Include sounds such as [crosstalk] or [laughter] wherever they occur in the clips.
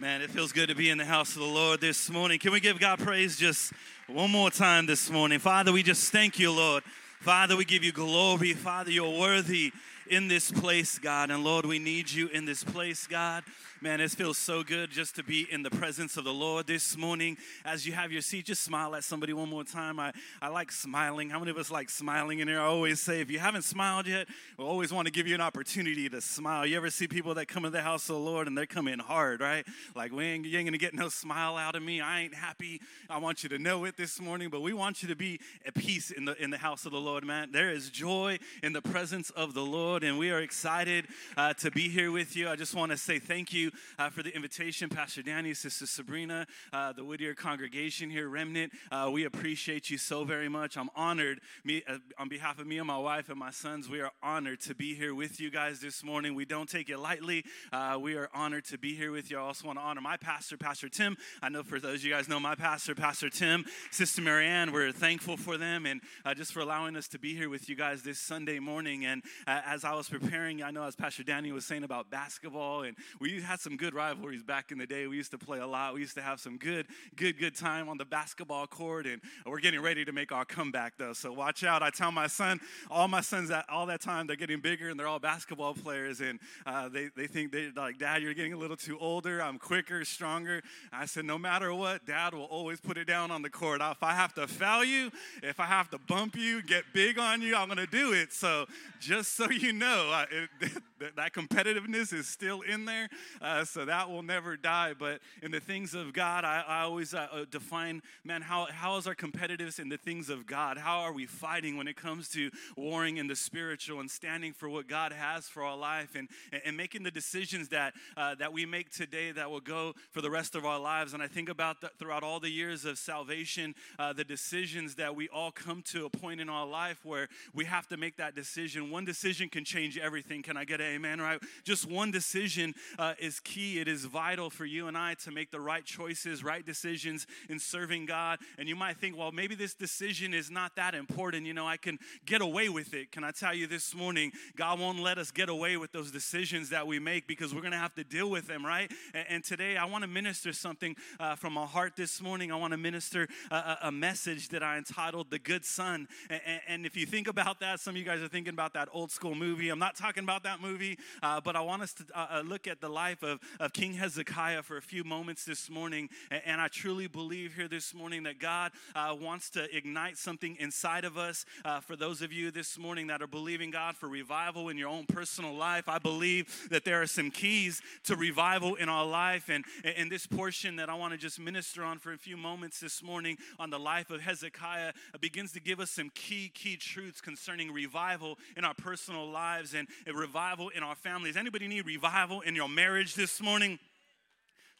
Man, it feels good to be in the house of the Lord this morning. Can we give God praise just one more time this morning? Father, we just thank you, Lord. Father, we give you glory. Father, you're worthy in this place, God. And Lord, we need you in this place, God. Man, it feels so good just to be in the presence of the Lord this morning. As you have your seat, just smile at somebody one more time. I, I like smiling. How many of us like smiling in here? I always say, if you haven't smiled yet, we always want to give you an opportunity to smile. You ever see people that come in the house of the Lord and they come in hard, right? Like, we ain't, you ain't going to get no smile out of me. I ain't happy. I want you to know it this morning, but we want you to be at peace in the, in the house of the Lord, man. There is joy in the presence of the Lord, and we are excited uh, to be here with you. I just want to say thank you uh, for the invitation, Pastor Danny, Sister Sabrina, uh, the Whittier congregation here, Remnant. Uh, we appreciate you so very much. I'm honored, me uh, on behalf of me and my wife and my sons, we are honored to be here with you guys this morning. We don't take it lightly. Uh, we are honored to be here with you. I also want to honor my pastor, Pastor Tim. I know for those of you guys know my pastor, Pastor Tim, Sister Marianne. We're thankful for them and just for allowing us to be here with you guys this Sunday morning. And as was preparing, I know as Pastor Danny was saying about basketball, and we had some good rivalries back in the day. We used to play a lot. We used to have some good, good, good time on the basketball court, and we're getting ready to make our comeback though. So watch out. I tell my son, all my sons that all that time they're getting bigger and they're all basketball players, and uh, they they think they're like, Dad, you're getting a little too older. I'm quicker, stronger. I said, no matter what, Dad will always put it down on the court. If I have to foul you, if I have to bump you, get big on you, I'm gonna do it. So just so you know, uh, it, [laughs] that competitiveness is still in there. Uh, so that will never die. But in the things of God, I, I always uh, uh define, man, how, how is our competitiveness in the things of God? How are we fighting when it comes to warring in the spiritual and standing for what God has for our life and, and making the decisions that, uh, that we make today that will go for the rest of our lives? And I think about that throughout all the years of salvation, uh, the decisions that we all come to a point in our life where we have to make that decision. One decision can change everything. Can I get an amen, right? Just one decision uh, is key. It is vital for you and I to make the right choices, right decisions in serving God. And you might think, well, maybe this decision is not that important. You know, I can get away with it. Can I tell you this morning, God won't let us get away with those decisions that we make because we're going to have to deal with them, right? And, and today I want to minister something uh, from my heart this morning. I want to minister a, a, message that I entitled The Good Son. And, and, if you think about that, some of you guys are thinking about that old school movie. I'm not talking about that movie, uh, but I want us to uh, uh look at the life of, of King Hezekiah for a few moments this morning. And, and I truly believe here this morning that God uh, wants to ignite something inside of us. Uh, for those of you this morning that are believing God for revival in your own personal life, I believe that there are some keys to revival in our life. And in this portion that I want to just minister on for a few moments this morning on the life of Hezekiah begins to give us some key, key truths concerning revival in our personal lives and revival in our families. Anybody need revival in your marriage this morning?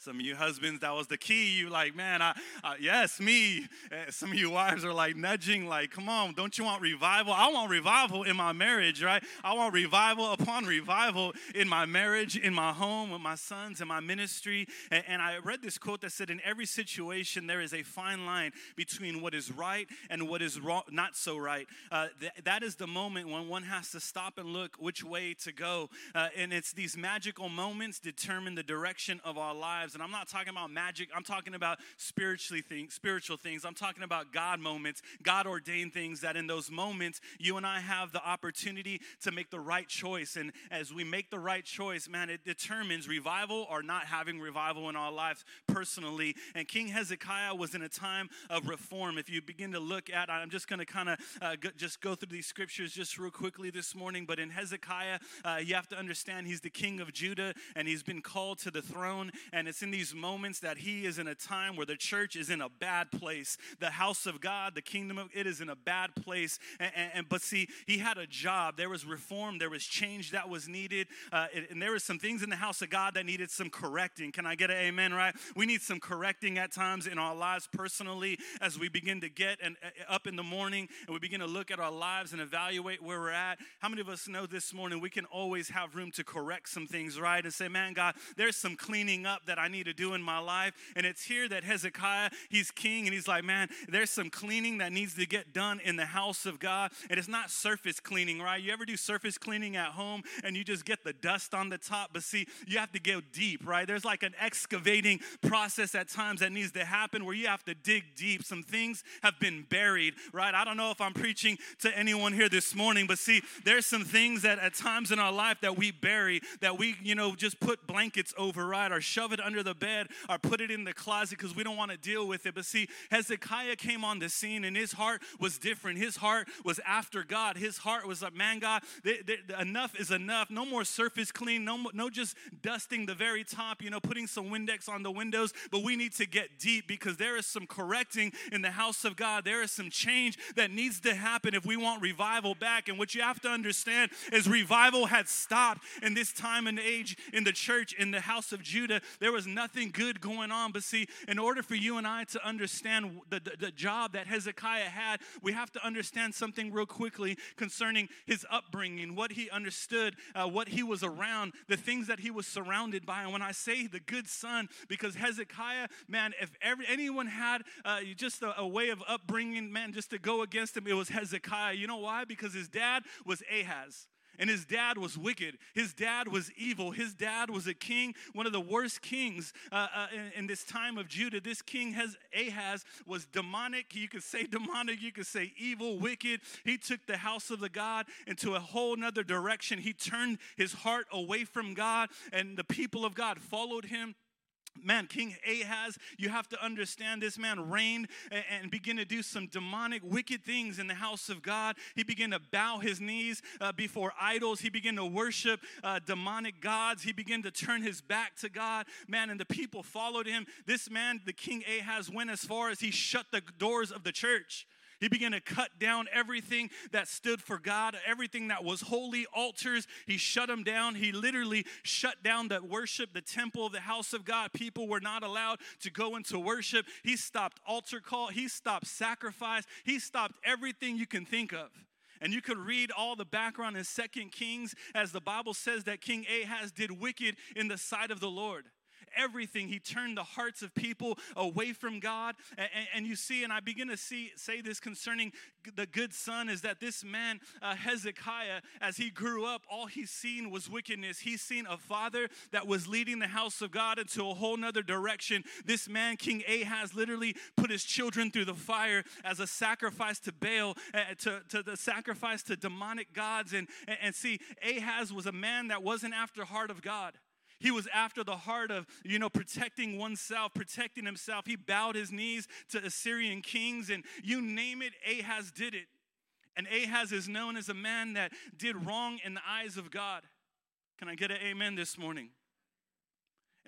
Some of you husbands, that was the key. You like, man, I, yes, me. Some of you wives are like nudging, like, come on, don't you want revival? I want revival in my marriage, right? I want revival upon revival in my marriage, in my home, with my sons, in my ministry. And, and I read this quote that said, in every situation, there is a fine line between what is right and what is wrong, not so right. Uh, th- that is the moment when one has to stop and look which way to go. Uh, and it's these magical moments determine the direction of our lives lives. And I'm not talking about magic, I'm talking about spiritually things, spiritual things. I'm talking about God moments, God ordained things that in those moments you and I have the opportunity to make the right choice. And as we make the right choice, man, it determines revival or not having revival in our lives personally. And King Hezekiah was in a time of reform. If you begin to look at, I'm just going to kind of uh, just go through these scriptures just real quickly this morning. But in Hezekiah, uh, you have to understand he's the king of Judah and he's been called to the throne. And it's it's in these moments that he is in a time where the church is in a bad place. The house of God, the kingdom of it is in a bad place. And, and, and but see, he had a job. There was reform. There was change that was needed. Uh, and there was some things in the house of God that needed some correcting. Can I get an amen? Right? We need some correcting at times in our lives personally as we begin to get and uh, up in the morning and we begin to look at our lives and evaluate where we're at. How many of us know this morning we can always have room to correct some things, right? And say, man, God, there's some cleaning up that I I need to do in my life. And it's here that Hezekiah, he's king, and he's like, man, there's some cleaning that needs to get done in the house of God. And it's not surface cleaning, right? You ever do surface cleaning at home and you just get the dust on the top? But see, you have to go deep, right? There's like an excavating process at times that needs to happen where you have to dig deep. Some things have been buried, right? I don't know if I'm preaching to anyone here this morning, but see, there's some things that at times in our life that we bury, that we, you know, just put blankets over, right? Or shove it under the bed or put it in the closet because we don't want to deal with it. But see, Hezekiah came on the scene and his heart was different. His heart was after God. His heart was like, man, God, they, they, enough is enough. No more surface clean. No, no just dusting the very top, you know, putting some Windex on the windows. But we need to get deep because there is some correcting in the house of God. There is some change that needs to happen if we want revival back. And what you have to understand is revival had stopped in this time and age in the church, in the house of Judah. There was nothing good going on. But see, in order for you and I to understand the, the, the job that Hezekiah had, we have to understand something real quickly concerning his upbringing, what he understood, uh, what he was around, the things that he was surrounded by. And when I say the good son, because Hezekiah, man, if every, anyone had uh, just a, a way of upbringing, man, just to go against him, it was Hezekiah. You know why? Because his dad was Ahaz. And his dad was wicked. His dad was evil. His dad was a king, one of the worst kings uh, uh, in, in, this time of Judah. This king has Ahaz was demonic. You could say demonic. You could say evil, wicked. He took the house of the God into a whole nother direction. He turned his heart away from God, and the people of God followed him man, King Ahaz, you have to understand this man reigned and, began to do some demonic, wicked things in the house of God. He began to bow his knees uh, before idols. He began to worship uh, demonic gods. He began to turn his back to God. Man, and the people followed him. This man, the King Ahaz, went as far as he shut the doors of the church. He began to cut down everything that stood for God, everything that was holy, altars. He shut them down. He literally shut down the worship, the temple, the house of God. People were not allowed to go into worship. He stopped altar call. He stopped sacrifice. He stopped everything you can think of. And you could read all the background in Second Kings as the Bible says that King Ahaz did wicked in the sight of the Lord everything. He turned the hearts of people away from God. And, and you see, and I begin to see say this concerning the good son is that this man, uh, Hezekiah, as he grew up, all he's seen was wickedness. He's seen a father that was leading the house of God into a whole nother direction. This man, King Ahaz, literally put his children through the fire as a sacrifice to Baal, uh, to, to the sacrifice to demonic gods. And, and, and see, Ahaz was a man that wasn't after heart of God. He was after the heart of, you know, protecting oneself, protecting himself. He bowed his knees to Assyrian kings, and you name it, Ahaz did it. And Ahaz is known as a man that did wrong in the eyes of God. Can I get an amen this morning?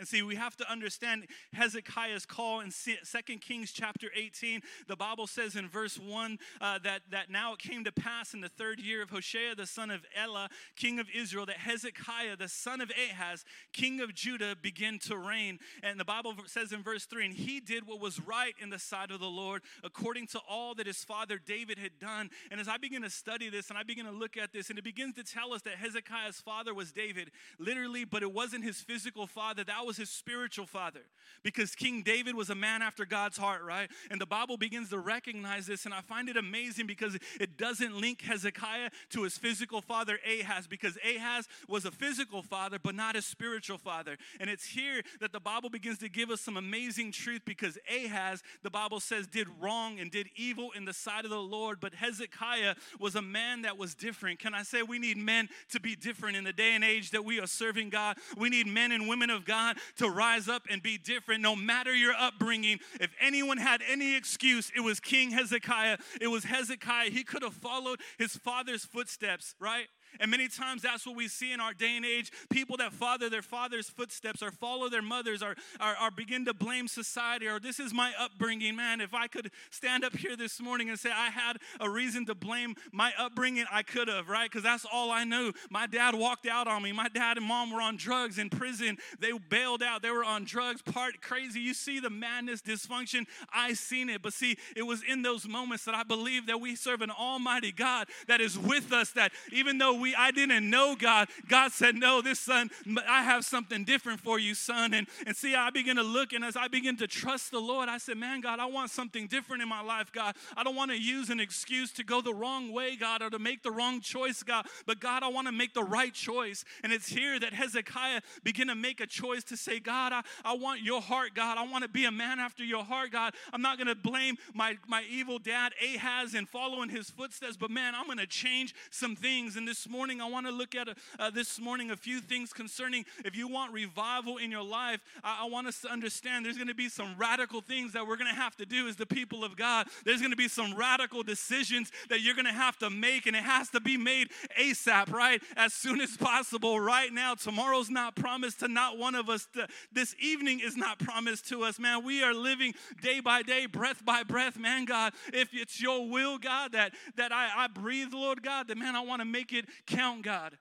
And see, we have to understand Hezekiah's call in 2 Kings chapter 18. The Bible says in verse 1 uh, that, that now it came to pass in the third year of Hoshea, the son of Elah, king of Israel, that Hezekiah, the son of Ahaz, king of Judah, began to reign. And the Bible says in verse 3 and he did what was right in the sight of the Lord, according to all that his father David had done. And as I begin to study this and I begin to look at this, and it begins to tell us that Hezekiah's father was David, literally, but it wasn't his physical father. That was was his spiritual father because King David was a man after God's heart, right? And the Bible begins to recognize this, and I find it amazing because it doesn't link Hezekiah to his physical father Ahaz because Ahaz was a physical father, but not a spiritual father. And it's here that the Bible begins to give us some amazing truth because Ahaz, the Bible says, did wrong and did evil in the sight of the Lord, but Hezekiah was a man that was different. Can I say we need men to be different in the day and age that we are serving God? We need men and women of God to rise up and be different no matter your upbringing. If anyone had any excuse, it was King Hezekiah. It was Hezekiah. He could have followed his father's footsteps, right? And many times that's what we see in our day and age. People that follow their father's footsteps or follow their mothers or, or, or, begin to blame society or this is my upbringing. Man, if I could stand up here this morning and say I had a reason to blame my upbringing, I could have, right? Because that's all I knew. My dad walked out on me. My dad and mom were on drugs in prison. They bailed out. They were on drugs, part crazy. You see the madness, dysfunction. I seen it. But see, it was in those moments that I believe that we serve an almighty God that is with us, that even though we I didn't know God. God said, No, this son, I have something different for you, son. And, and see, I begin to look, and as I begin to trust the Lord, I said, Man, God, I want something different in my life, God. I don't want to use an excuse to go the wrong way, God, or to make the wrong choice, God. But God, I want to make the right choice. And it's here that Hezekiah began to make a choice to say, God, I, I want your heart, God. I want to be a man after your heart, God. I'm not going to blame my, my evil dad, Ahaz, and following his footsteps, but man, I'm going to change some things. And this morning, I want to look at a, uh, this morning a few things concerning if you want revival in your life. I, I want us to understand there's going to be some radical things that we're going to have to do as the people of God. There's going to be some radical decisions that you're going to have to make, and it has to be made ASAP, right? As soon as possible, right now. Tomorrow's not promised to not one of us. To, this evening is not promised to us, man. We are living day by day, breath by breath, man, God. If it's your will, God, that, that I, I breathe, Lord God, that, man, I want to make it count, God.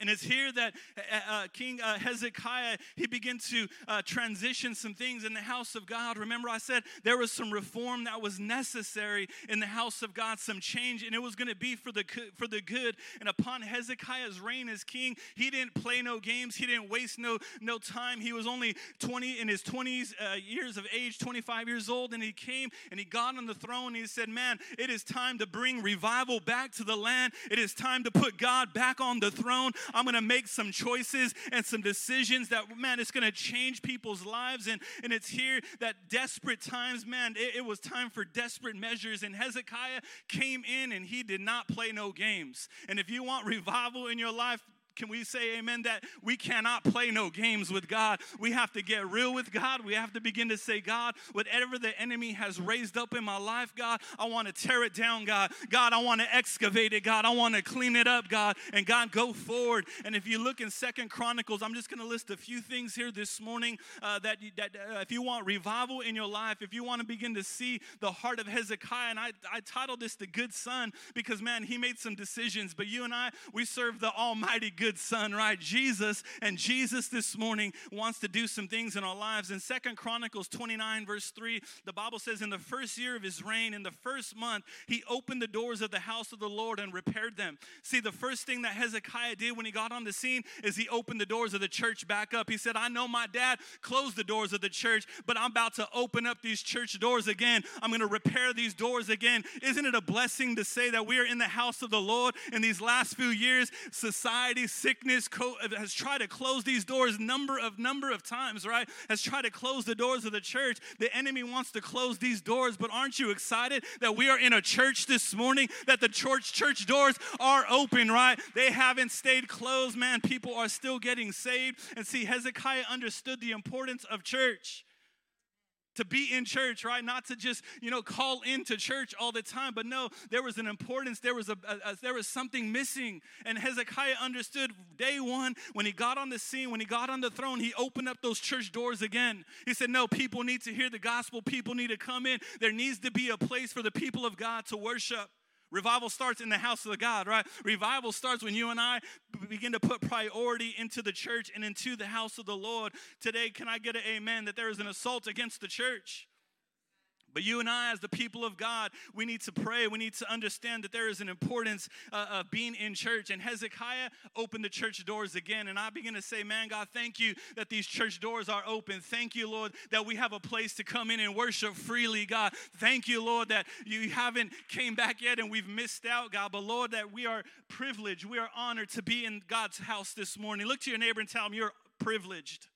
And it's here that uh, uh, King uh, Hezekiah, he began to uh, transition some things in the house of God. Remember, I said there was some reform that was necessary in the house of God, some change, and it was going to be for the, for the good. And upon Hezekiah's reign as king, he didn't play no games. He didn't waste no, no time. He was only 20 in his 20s uh, years of age, 25 years old, and he came and he got on the throne and he said, man, it is time to bring revival back to the land. It is time to put God back on the throne. I'm going to make some choices and some decisions that, man, it's going to change people's lives. And, and it's here that desperate times, man, it, it was time for desperate measures. And Hezekiah came in and he did not play no games. And if you want revival in your life, can we say amen that we cannot play no games with God? We have to get real with God. We have to begin to say, God, whatever the enemy has raised up in my life, God, I want to tear it down, God. God, I want to excavate it, God. I want to clean it up, God. And God, go forward. And if you look in Second Chronicles, I'm just going to list a few things here this morning uh, that, that uh, if you want revival in your life, if you want to begin to see the heart of Hezekiah, and I, I titled this The Good Son because, man, he made some decisions, but you and I, we serve the Almighty Good good son, right? Jesus. And Jesus this morning wants to do some things in our lives. In Second Chronicles 29, verse 3, the Bible says, In the first year of his reign, in the first month, he opened the doors of the house of the Lord and repaired them. See, the first thing that Hezekiah did when he got on the scene is he opened the doors of the church back up. He said, I know my dad closed the doors of the church, but I'm about to open up these church doors again. I'm going to repair these doors again. Isn't it a blessing to say that we are in the house of the Lord in these last few years? Society, sickness co- has tried to close these doors number of number of times, right? Has tried to close the doors of the church. The enemy wants to close these doors, but aren't you excited that we are in a church this morning that the church church doors are open, right? They haven't stayed closed, man. People are still getting saved. And see, Hezekiah understood the importance of church to be in church, right? Not to just, you know, call into church all the time, but no, there was an importance, there was a, a, a, there was something missing. And Hezekiah understood day 1 when he got on the scene, when he got on the throne, he opened up those church doors again. He said, "No, people need to hear the gospel, people need to come in. There needs to be a place for the people of God to worship." Revival starts in the house of God, right? Revival starts when you and I begin to put priority into the church and into the house of the Lord. Today, can I get an amen that there is an assault against the church? But you and I, as the people of God, we need to pray. We need to understand that there is an importance uh, of being in church. And Hezekiah opened the church doors again. And I begin to say, Man, God, thank you that these church doors are open. Thank you, Lord, that we have a place to come in and worship freely, God. Thank you, Lord, that you haven't came back yet and we've missed out, God. But Lord, that we are privileged, we are honored to be in God's house this morning. Look to your neighbor and tell him you're privileged.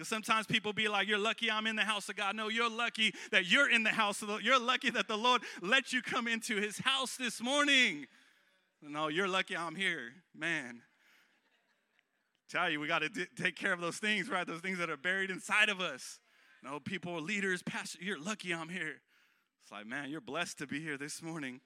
Because sometimes people be like, You're lucky I'm in the house of God. No, you're lucky that you're in the house of the You're lucky that the Lord let you come into his house this morning. No, you're lucky I'm here. Man. Tell you, we got to d- take care of those things, right? Those things that are buried inside of us. No, people, leaders, pastor, you're lucky I'm here. It's like, man, you're blessed to be here this morning.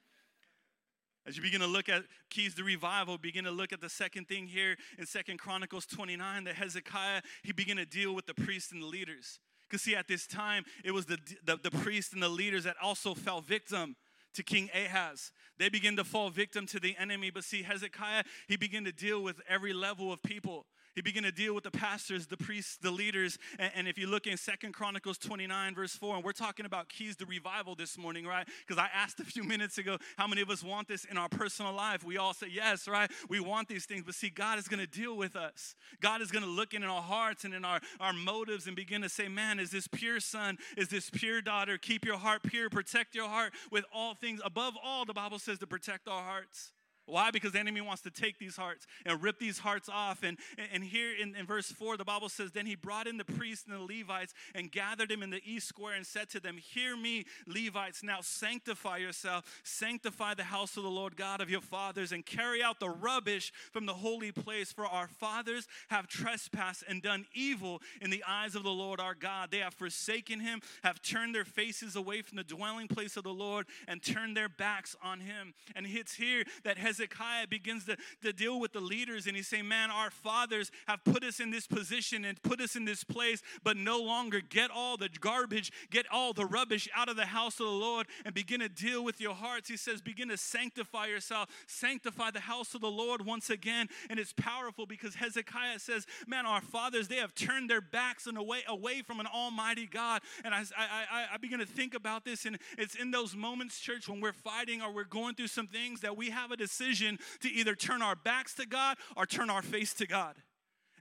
As you begin to look at keys to revival, begin to look at the second thing here in Second Chronicles 29 that Hezekiah, he began to deal with the priests and the leaders. Because see, at this time, it was the, the, the priests and the leaders that also fell victim to King Ahaz. They begin to fall victim to the enemy. But see, Hezekiah, he began to deal with every level of people. He began to deal with the pastors, the priests, the leaders. And, and, if you look in Second Chronicles 29, verse 4, and we're talking about keys to revival this morning, right? Because I asked a few [laughs] minutes ago, how many of us want this in our personal life? We all say yes, right? We want these things. But see, God is going to deal with us. God is going to look in our hearts and in our, our motives and begin to say, man, is this pure son? Is this pure daughter? Keep your heart pure. Protect your heart with all things. Above all, the Bible says to protect our hearts. Why? Because the enemy wants to take these hearts and rip these hearts off. And, and here in, in verse 4, the Bible says, Then he brought in the priests and the Levites and gathered them in the east square and said to them, Hear me, Levites, now sanctify yourself, sanctify the house of the Lord God of your fathers, and carry out the rubbish from the holy place. For our fathers have trespassed and done evil in the eyes of the Lord our God. They have forsaken him, have turned their faces away from the dwelling place of the Lord, and turned their backs on him. And it's here that has Hezekiah begins to, to deal with the leaders and he's saying, Man, our fathers have put us in this position and put us in this place, but no longer get all the garbage, get all the rubbish out of the house of the Lord and begin to deal with your hearts. He says, Begin to sanctify yourself, sanctify the house of the Lord once again. And it's powerful because Hezekiah says, Man, our fathers, they have turned their backs and away, away from an almighty God. And I, I, I begin to think about this, and it's in those moments, church, when we're fighting or we're going through some things that we have a decision decision to either turn our backs to God or turn our face to God.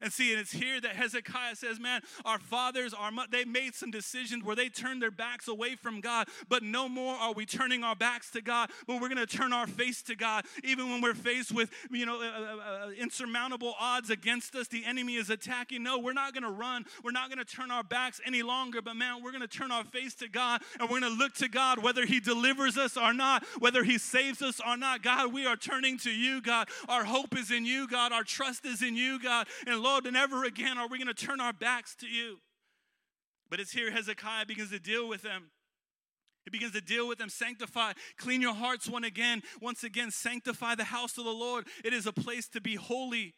And see, and it's here that Hezekiah says, man, our fathers, our they made some decisions where they turned their backs away from God, but no more are we turning our backs to God, but we're going to turn our face to God. Even when we're faced with, you know, uh, uh insurmountable odds against us, the enemy is attacking. No, we're not going to run. We're not going to turn our backs any longer, but man, we're going to turn our face to God and we're going to look to God whether he delivers us or not, whether he saves us or not. God, we are turning to you, God. Our hope is in you, God. Our trust is in you, God. And Lord, and ever again are we going to turn our backs to you. But it's here Hezekiah begins to deal with them. He begins to deal with them, sanctify, clean your hearts one again, once again, sanctify the house of the Lord. It is a place to be holy.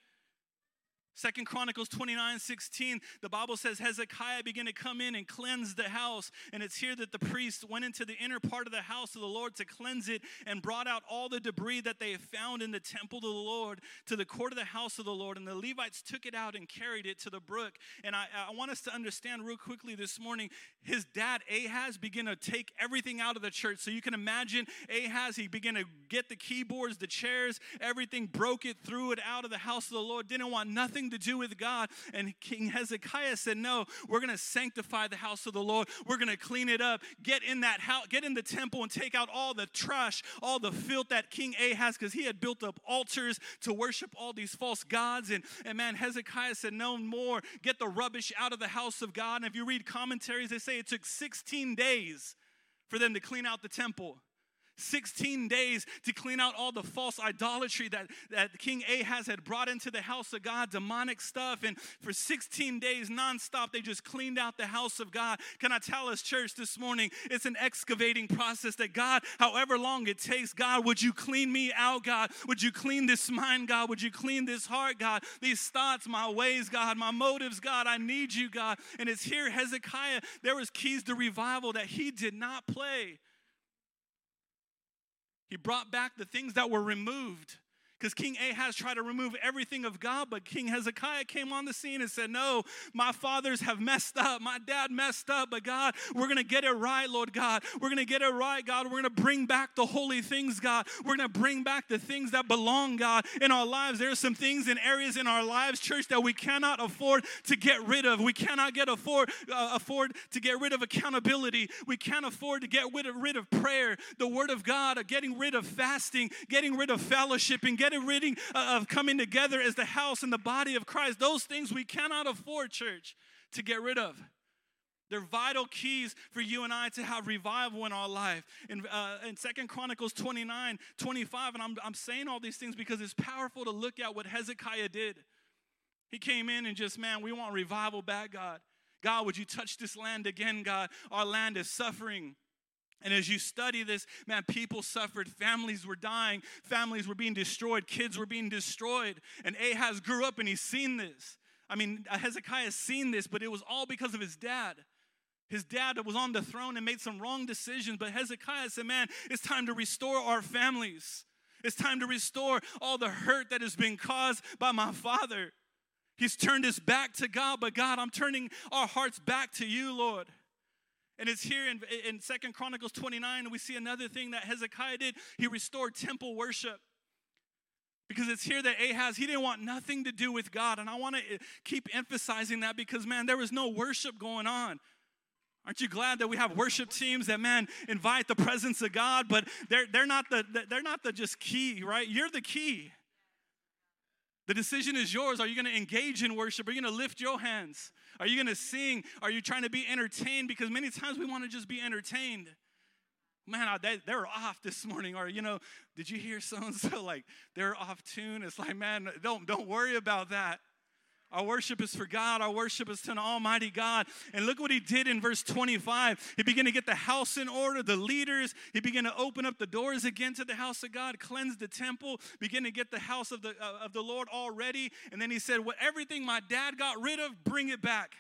Second Chronicles 29 16, the Bible says Hezekiah began to come in and cleanse the house. And it's here that the priests went into the inner part of the house of the Lord to cleanse it and brought out all the debris that they found in the temple of the Lord to the court of the house of the Lord. And the Levites took it out and carried it to the brook. And I, I want us to understand real quickly this morning his dad, Ahaz, began to take everything out of the church. So you can imagine Ahaz, he began to get the keyboards, the chairs, everything, broke it, threw it out of the house of the Lord, didn't want nothing nothing to do with God. And King Hezekiah said, No, we're going to sanctify the house of the Lord. We're going to clean it up. Get in that house, get in the temple and take out all the trash, all the filth that King Ahaz, because he had built up altars to worship all these false gods. And, and man, Hezekiah said, No more. Get the rubbish out of the house of God. And if you read commentaries, they say it took 16 days for them to clean out the temple. 16 days to clean out all the false idolatry that, that King Ahaz had brought into the house of God, demonic stuff. And for 16 days nonstop, they just cleaned out the house of God. Can I tell us, church, this morning, it's an excavating process that God, however long it takes, God, would you clean me out, God? Would you clean this mind, God? Would you clean this heart, God? These thoughts, my ways, God, my motives, God, I need you, God. And it's here, Hezekiah, there was keys to revival that he did not play. He brought back the things that were removed. Because King Ahaz tried to remove everything of God, but King Hezekiah came on the scene and said, No, my fathers have messed up. My dad messed up, but God, we're going to get it right, Lord God. We're going to get it right, God. We're going to bring back the holy things, God. We're going to bring back the things that belong, God, in our lives. There are some things and areas in our lives, church, that we cannot afford to get rid of. We cannot get afford, uh, afford to get rid of accountability. We can't afford to get rid of, rid of prayer, the Word of God, getting rid of fasting, getting rid of fellowship, and getting rid uh, of coming together as the house and the body of Christ. Those things we cannot afford, church, to get rid of. They're vital keys for you and I to have revival in our life. In, uh, in 2 Chronicles 29, 25, and I'm, I'm saying all these things because it's powerful to look at what Hezekiah did. He came in and just, man, we want revival back, God. God, would you touch this land again, God? Our land is suffering. And as you study this, man, people suffered. Families were dying. Families were being destroyed. Kids were being destroyed. And Ahaz grew up and he's seen this. I mean, Hezekiah has seen this, but it was all because of his dad. His dad was on the throne and made some wrong decisions. But Hezekiah said, man, it's time to restore our families. It's time to restore all the hurt that has been caused by my father. He's turned his back to God, but God, I'm turning our hearts back to you, Lord. And it's here in, in Second Chronicles 29, we see another thing that Hezekiah did. He restored temple worship. Because it's here that Ahaz, he didn't want nothing to do with God. And I want to eh, keep emphasizing that because, man, there was no worship going on. Aren't you glad that we have worship teams that, man, invite the presence of God, but they're, they're, not the, they're not the just key, right? You're the key. The decision is yours. Are you going to engage in worship? Are you going to lift your hands? Are you going to sing? Are you trying to be entertained? Because many times we want to just be entertained. Man, they, they're off this morning. Or, you know, did you hear so and so? Like, they're off tune. It's like, man, don't, don't worry about that. Our worship is for God. Our worship is to an almighty God. And look what he did in verse 25. He began to get the house in order, the leaders. He began to open up the doors again to the house of God, cleanse the temple, begin to get the house of the, uh, of the Lord all ready. And then he said, Well, everything my dad got rid of, bring it back.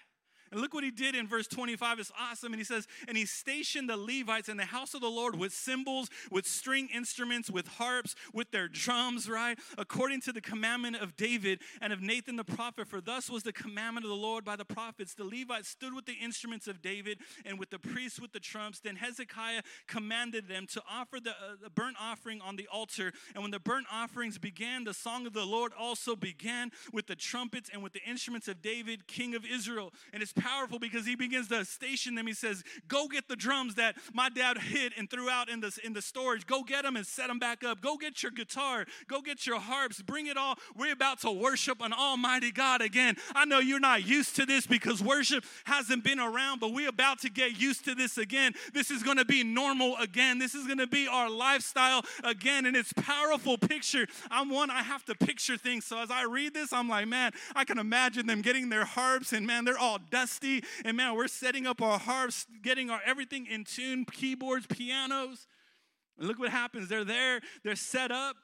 And look what he did in verse 25. It's awesome. And he says, And he stationed the Levites in the house of the Lord with cymbals, with string instruments, with harps, with their drums, right? According to the commandment of David and of Nathan the prophet. For thus was the commandment of the Lord by the prophets. The Levites stood with the instruments of David and with the priests with the trumps. Then Hezekiah commanded them to offer the, uh, the burnt offering on the altar. And when the burnt offerings began, the song of the Lord also began with the trumpets and with the instruments of David, king of Israel. And it's powerful because he begins to station them. He says, Go get the drums that my dad hid and threw out in the, in the storage. Go get them and set them back up. Go get your guitar. Go get your harps. Bring it all. We're about to worship an almighty God again. I know you're not used to this because worship hasn't been around, but we're about to get used to this again. This is going to be normal again. This is going to be our lifestyle again. And it's powerful picture. I'm one, I have to picture things. So as I read this, I'm like, man, I can imagine them getting their harps and man, they're all dusty dusty. And man, we're setting up our harps, getting our everything in tune, keyboards, pianos. And look what happens. They're there, they're set up.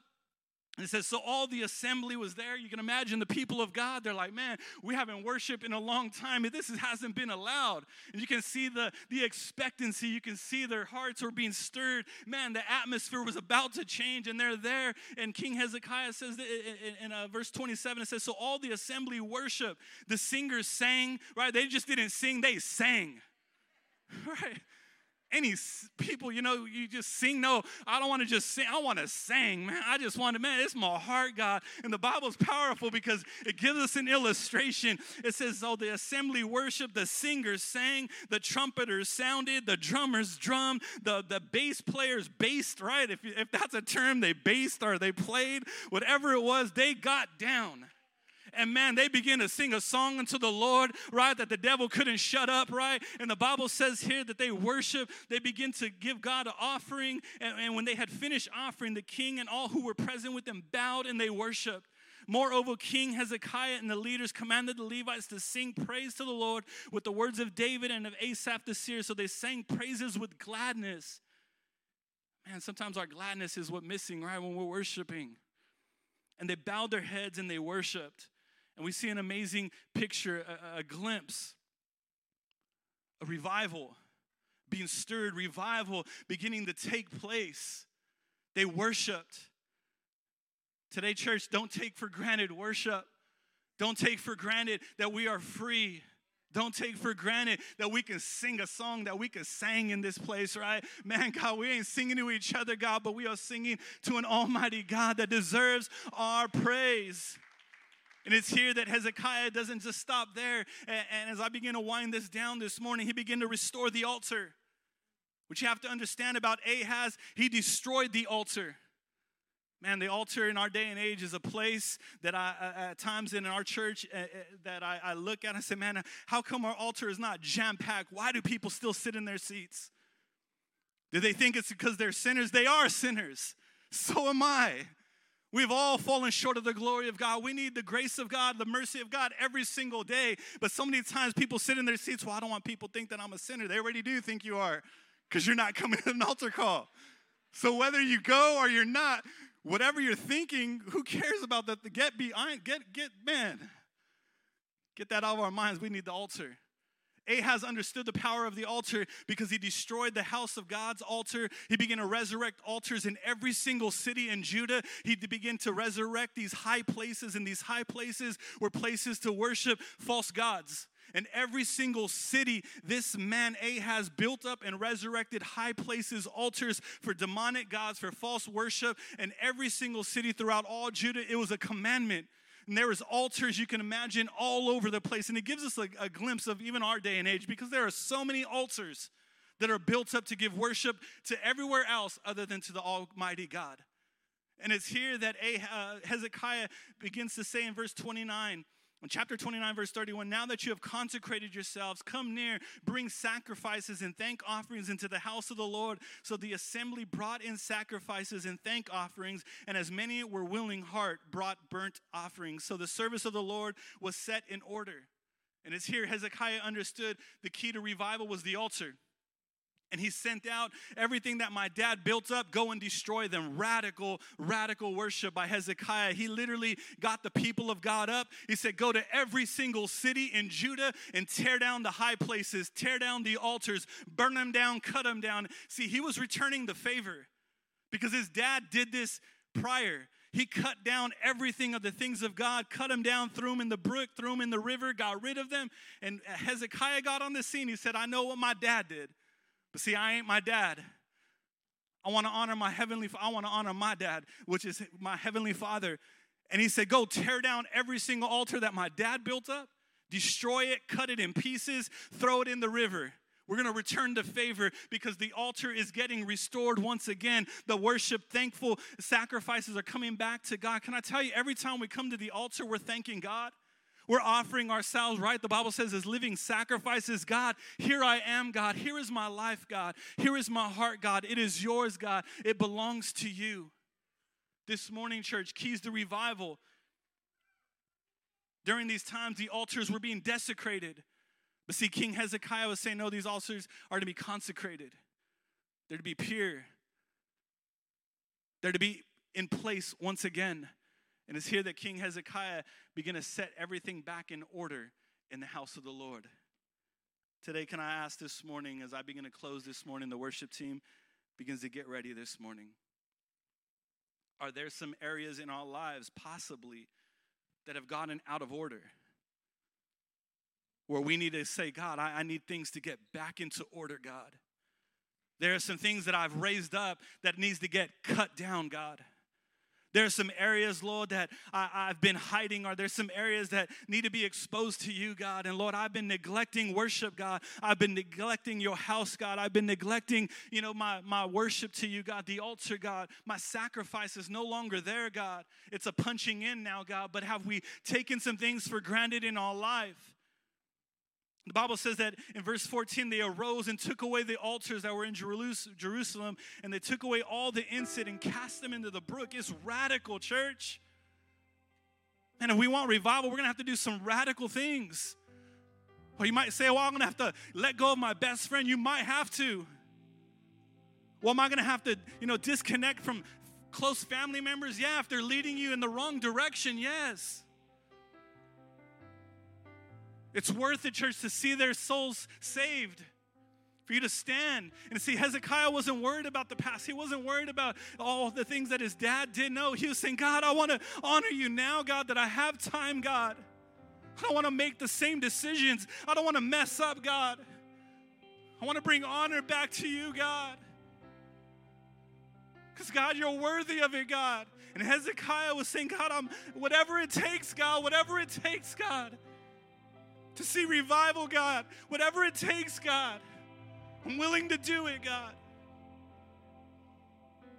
And it says, so all the assembly was there. You can imagine the people of God. They're like, man, we haven't worshiped in a long time. This hasn't been allowed. And you can see the, the expectancy. You can see their hearts were being stirred. Man, the atmosphere was about to change, and they're there. And King Hezekiah says in, uh, verse 27, it says, so all the assembly worship. The singers sang, right? They just didn't sing, they sang. [laughs] Right? Any people, you know, you just sing. No, I don't want to just sing. I want to sing, man. I just want to, man, it's my heart, God. And the Bible's powerful because it gives us an illustration. It says, oh, the assembly worshiped, the singers sang, the trumpeters sounded, the drummers drummed, the, the bass players bassed, right? If, if that's a term, they bassed or they played, whatever it was, they got down. And man, they begin to sing a song unto the Lord, right? That the devil couldn't shut up, right? And the Bible says here that they worship, they begin to give God an offering. And, and when they had finished offering, the king and all who were present with them bowed and they worshiped. Moreover, King Hezekiah and the leaders commanded the Levites to sing praise to the Lord with the words of David and of Asaph the seer. So they sang praises with gladness. Man, sometimes our gladness is what missing, right? When we're worshiping. And they bowed their heads and they worshiped. And we see an amazing picture, a, a glimpse, a revival being stirred, revival beginning to take place. They worshiped. Today, church, don't take for granted worship. Don't take for granted that we are free. Don't take for granted that we can sing a song that we can sing in this place, right? Man, God, we ain't singing to each other, God, but we are singing to an almighty God that deserves our praise. And it's here that Hezekiah doesn't just stop there. And, as I begin to wind this down this morning, he began to restore the altar. Which you have to understand about Ahaz, he destroyed the altar. Man, the altar in our day and age is a place that I, at times in our church, that I, I look at and I say, man, how come our altar is not jam packed? Why do people still sit in their seats? Do they think it's because they're sinners? They are sinners. So am I. We've all fallen short of the glory of God. We need the grace of God, the mercy of God every single day. But so many times people sit in their seats, well, I don't want people to think that I'm a sinner. They already do think you are because you're not [laughs] coming to an altar call. So whether you go or you're not, whatever you're thinking, who cares about that? Get behind, get, get, man. Get that out of our minds. We need the altar. Ahaz understood the power of the altar because he destroyed the house of God's altar. He began to resurrect altars in every single city in Judah. He began to resurrect these high places, and these high places were places to worship false gods. In every single city, this man Ahaz built up and resurrected high places, altars for demonic gods, for false worship. In every single city throughout all Judah, it was a commandment and there was altars you can imagine all over the place. And it gives us a, a glimpse of even our day and age because there are so many altars that are built up to give worship to everywhere else other than to the Almighty God. And it's here that uh, Hezekiah begins to say in verse 29 in chapter 29, verse 31, now that you have consecrated yourselves, come near, bring sacrifices and thank offerings into the house of the Lord. So the assembly brought in sacrifices and thank offerings, and as many were willing heart brought burnt offerings. So the service of the Lord was set in order. And it's here Hezekiah understood the key to revival was the altar and he sent out everything that my dad built up go and destroy them radical radical worship by hezekiah he literally got the people of god up he said go to every single city in judah and tear down the high places tear down the altars burn them down cut them down see he was returning the favor because his dad did this prior he cut down everything of the things of God, cut them down, threw them in the brook, threw them in the river, got rid of them. And Hezekiah got on the scene. He said, I know what my dad did. But see, I ain't my dad. I want to honor my heavenly I want to honor my dad, which is my heavenly father. And he said, "Go tear down every single altar that my dad built up, destroy it, cut it in pieces, throw it in the river." We're going to return the favor because the altar is getting restored once again. The worship, thankful sacrifices are coming back to God. Can I tell you, every time we come to the altar, we're thanking God. We're offering ourselves, right? The Bible says, as living sacrifices. God, here I am, God. Here is my life, God. Here is my heart, God. It is yours, God. It belongs to you. This morning, church, keys to revival. During these times, the altars were being desecrated. But see, King Hezekiah was saying, no, these altars are to be consecrated, they're to be pure, they're to be in place once again. And it's here that King Hezekiah began to set everything back in order in the house of the Lord. Today, can I ask this morning, as I begin to close this morning, the worship team begins to get ready this morning. Are there some areas in our lives, possibly, that have gotten out of order? Where we need to say, God, I, I need things to get back into order, God. There are some things that I've raised up that needs to get cut down, God. There's some areas, Lord, that I, have been hiding, or there's some areas that need to be exposed to you, God. And Lord, I've been neglecting worship, God. I've been neglecting your house, God. I've been neglecting, you know, my, my worship to you, God, the altar, God. My sacrifice is no longer there, God. It's a punching in now, God. But have we taken some things for granted in our life? The Bible says that in verse 14, they arose and took away the altars that were in Jerusalem, and they took away all the incense and cast them into the brook. It's radical, church. And if we want revival, we're gonna have to do some radical things. Or you might say, Well, I'm gonna have to let go of my best friend. You might have to. Well, am I gonna have to, you know, disconnect from close family members? Yeah, if they're leading you in the wrong direction, yes. It's worth it, church, to see their souls saved. For you to stand and see, Hezekiah wasn't worried about the past. He wasn't worried about all the things that his dad did know. he was saying, God, I want to honor you now, God, that I have time, God. I don't want to make the same decisions. I don't want to mess up, God. I want to bring honor back to you, God. Because, God, you're worthy of it, God. And Hezekiah was saying, God, I'm whatever it takes, God, whatever it takes, God to see revival, God. Whatever it takes, God. I'm willing to do it, God.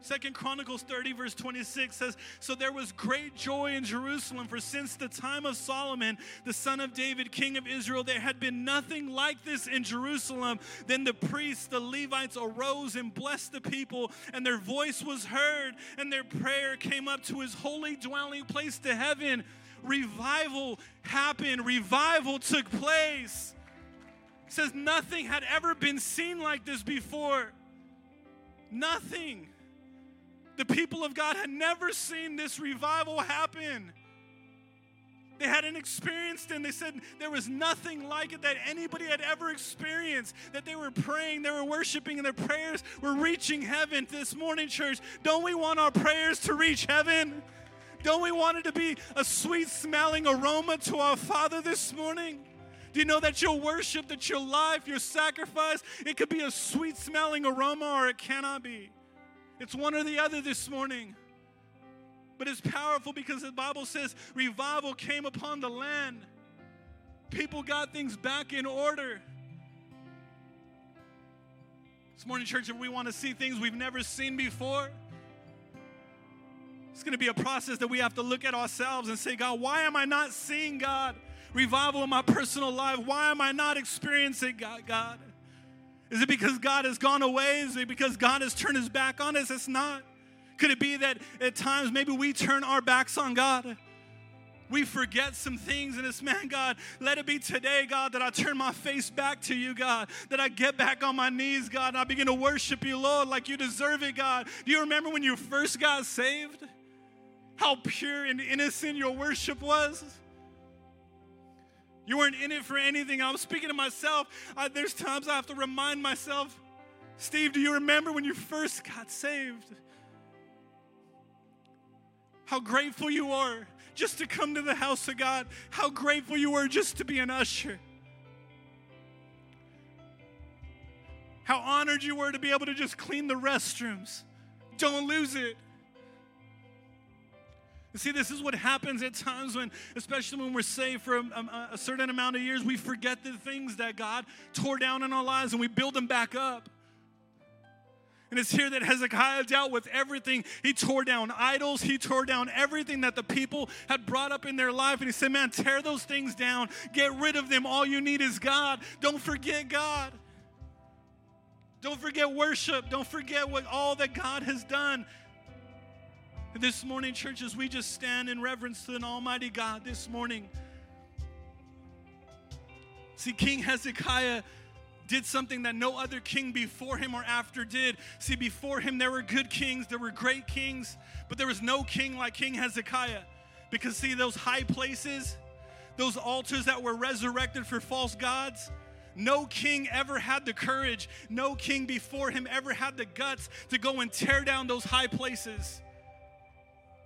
Second Chronicles 30, verse 26 says, So there was great joy in Jerusalem, for since the time of Solomon, the son of David, king of Israel, there had been nothing like this in Jerusalem. Then the priests, the Levites, arose and blessed the people, and their voice was heard, and their prayer came up to his holy dwelling place to heaven revival happened, revival took place. Says nothing had ever been seen like this before. Nothing. The people of God had never seen this revival happen. They hadn't experienced. And they said there was nothing like it that anybody had ever experienced. That they were praying, they were worshiping, and their prayers were reaching heaven this morning, church. Don't we want our prayers to reach heaven? Don't we want it to be a sweet smelling aroma to our Father this morning? Do you know that your worship, that your life, your sacrifice, it could be a sweet smelling aroma or it cannot be? It's one or the other this morning. But it's powerful because the Bible says revival came upon the land. People got things back in order. This morning, church, if we want to see things we've never seen before, it's going to be a process that we have to look at ourselves and say, God, why am I not seeing God? Revival in my personal life. Why am I not experiencing God? God? Is it because God has gone away? Is it because God has turned his back on us? It's not. Could it be that at times maybe we turn our backs on God? We forget some things and it's, man, God, let it be today, God, that I turn my face back to you, God, that I get back on my knees, God, and I begin to worship you, Lord, like you deserve it, God. Do you remember when you first got saved? How pure and innocent your worship was? You weren't in it for anything. I was speaking to myself. I, there's times I have to remind myself, Steve, do you remember when you first got saved? how grateful you are just to come to the house of God, how grateful you are just to be an usher. How honored you were to be able to just clean the restrooms. Don't lose it. See, this is what happens at times when, especially when we're saved for a, a, certain amount of years, we forget the things that God tore down in our lives and we build them back up. And it's here that Hezekiah dealt with everything. He tore down idols, he tore down everything that the people had brought up in their life. And he said, Man, tear those things down, get rid of them. All you need is God. Don't forget God. Don't forget worship. Don't forget what all that God has done. This morning, churches, we just stand in reverence to an Almighty God this morning. See, King Hezekiah did something that no other king before him or after did. See, before him, there were good kings, there were great kings, but there was no king like King Hezekiah. Because, see, those high places, those altars that were resurrected for false gods, no king ever had the courage, no king before him ever had the guts to go and tear down those high places.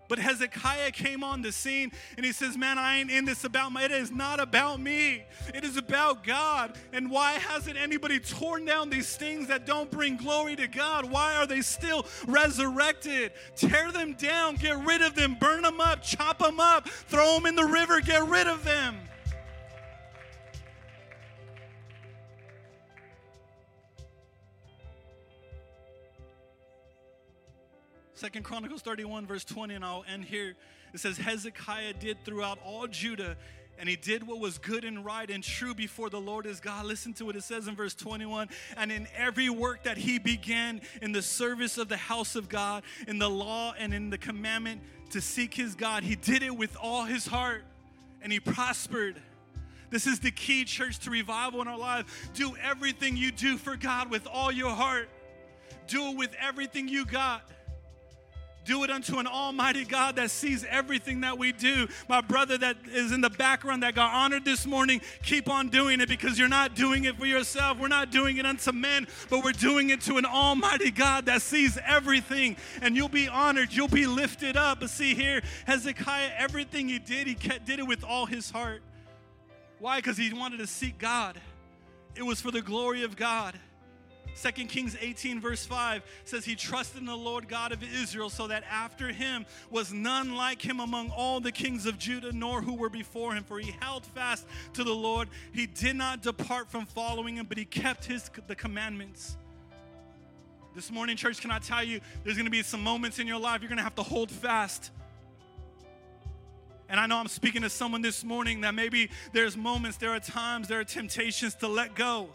But Hezekiah came on the scene and he says, Man, I ain't in this about my, it is not about me. It is about God. And why hasn't anybody torn down these things that don't bring glory to God? Why are they still resurrected? Tear them down, get rid of them, burn them up, chop them up, throw them in the river, get rid of them. Second Chronicles 31, verse 20, and I'll end here. It says, Hezekiah did throughout all Judah, and he did what was good and right and true before the Lord his God. Listen to what it says in verse 21 and in every work that he began in the service of the house of God, in the law and in the commandment to seek his God, he did it with all his heart and he prospered. This is the key, church, to revival in our life. Do everything you do for God with all your heart, do it with everything you got do it unto an almighty God that sees everything that we do. My brother that is in the background that got honored this morning, keep on doing it because you're not doing it for yourself. We're not doing it unto men, but we're doing it to an almighty God that sees everything. And you'll be honored, you'll be lifted up. But see here, Hezekiah, everything he did, he did it with all his heart. Why? Because he wanted to seek God. It was for the glory of God. Second Kings 18, verse 5 says, He trusted in the Lord God of Israel, so that after him was none like him among all the kings of Judah, nor who were before him. For he held fast to the Lord. He did not depart from following him, but he kept his the commandments. This morning, church, can I tell you, there's gonna be some moments in your life you're gonna have to hold fast. And I know I'm speaking to someone this morning that maybe there's moments, there are times, there are temptations to let go.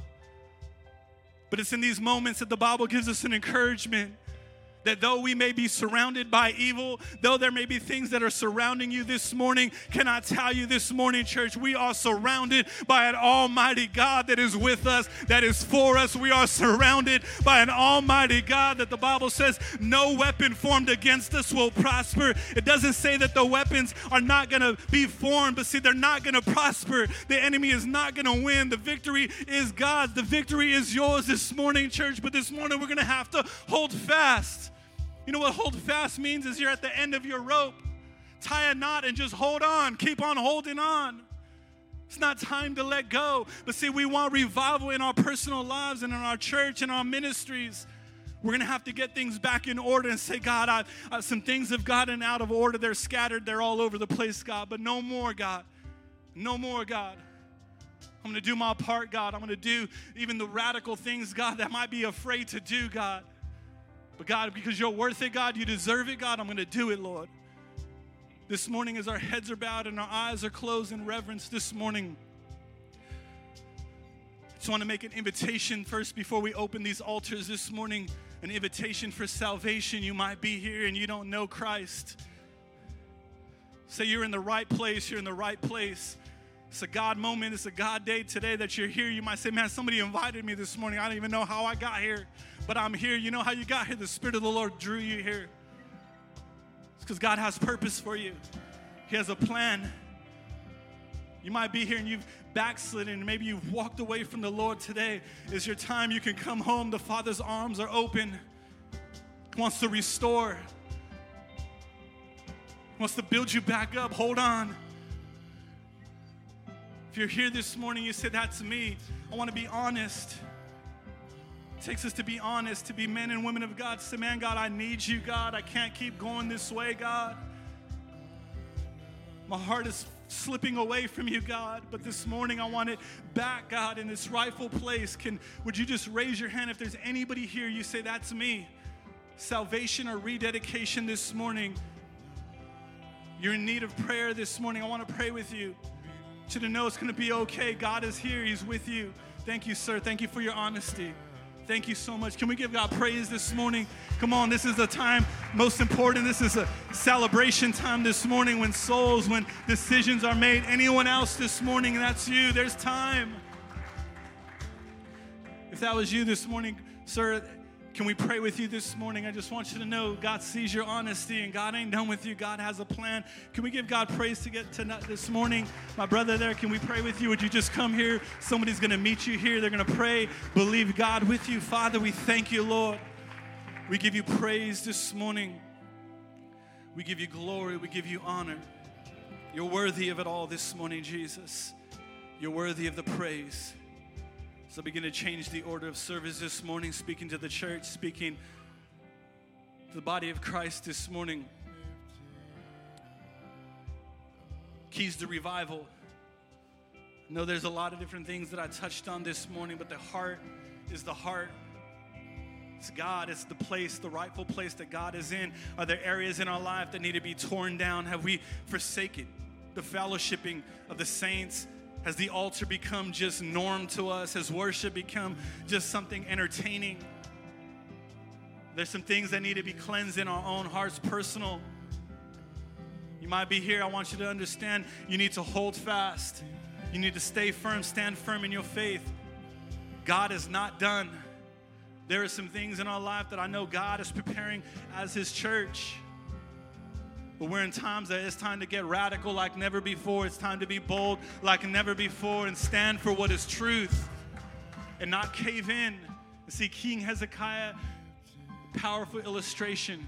But it's in these moments that the Bible gives us an encouragement that though we may be surrounded by evil, though there may be things that are surrounding you this morning, can I tell you this morning, church, we are surrounded by an almighty God that is with us, that is for us. We are surrounded by an almighty God that the Bible says no weapon formed against us will prosper. It doesn't say that the weapons are not going to be formed, but see, they're not going to prosper. The enemy is not going to win. The victory is God's. The victory is yours this morning, church, but this morning we're going to have to hold fast you know what hold fast means is you're at the end of your rope. Tie a knot and just hold on. Keep on holding on. It's not time to let go. But see, we want revival in our personal lives and in our church and our ministries. We're going to have to get things back in order and say, God, I, some things have gotten out of order. They're scattered. They're all over the place, God. But no more, God. No more, God. I'm going to do my part, God. I'm going to do even the radical things, God, that I might be afraid to do, God. But God, because you're worth it, God, you deserve it, God, I'm going to do it, Lord. This morning, as our heads are bowed and our eyes are closed in reverence this morning, I just want to make an invitation first before we open these altars this morning an invitation for salvation. You might be here and you don't know Christ. Say you're in the right place, you're in the right place. It's a God moment, it's a God day today that you're here. You might say, Man, somebody invited me this morning. I don't even know how I got here but I'm here. You know how you got here? The Spirit of the Lord drew you here. It's because God has purpose for you, He has a plan. You might be here and you've backslidden, maybe you've walked away from the Lord today. Is your time you can come home. The Father's arms are open, he wants to restore, he wants to build you back up. Hold on. If you're here this morning, you said, That's me. I want to be honest. It takes us to be honest, to be men and women of God. Say, man, God, I need you, God. I can't keep going this way, God. My heart is slipping away from you, God. But this morning I want it back, God, in this rightful place. Can would you just raise your hand if there's anybody here? You say, That's me. Salvation or rededication this morning. You're in need of prayer this morning. I want to pray with you. To know it's going to be okay. God is here. He's with you. Thank you, sir. Thank you for your honesty. Thank you so much. Can we give God praise this morning? Come on, this is the time most important. This is a celebration time this morning when souls, when decisions are made. Anyone else this morning, that's you. There's time. If that was you this morning, sir, can we pray with you this morning? I just want you to know God sees your honesty and God ain't done with you. God has a plan. Can we give God praise to get to this morning? My brother there, can we pray with you? Would you just come here? Somebody's going to meet you here. They're going to pray, believe God with you. Father, we thank you, Lord. We give you praise this morning. We give you glory. We give you honor. You're worthy of it all this morning, Jesus. You're worthy of the praise. So begin to change the order of service this morning, speaking to the church, speaking to the body of Christ this morning. Keys to revival. I know there's a lot of different things that I touched on this morning, but the heart is the heart. It's God, it's the place, the rightful place that God is in. Are there areas in our life that need to be torn down? Have we forsaken the fellowshipping of the saints? Has the altar become just norm to us? Has worship become just something entertaining? There's some things that need to be cleansed in our own hearts, personal. You might be here. I want you to understand you need to hold fast. You need to stay firm, stand firm in your faith. God is not done. There are some things in our life that I know God is preparing as His church. But we're in times that it's time to get radical like never before. It's time to be bold like never before and stand for what is truth and not cave in. See, King Hezekiah, powerful illustration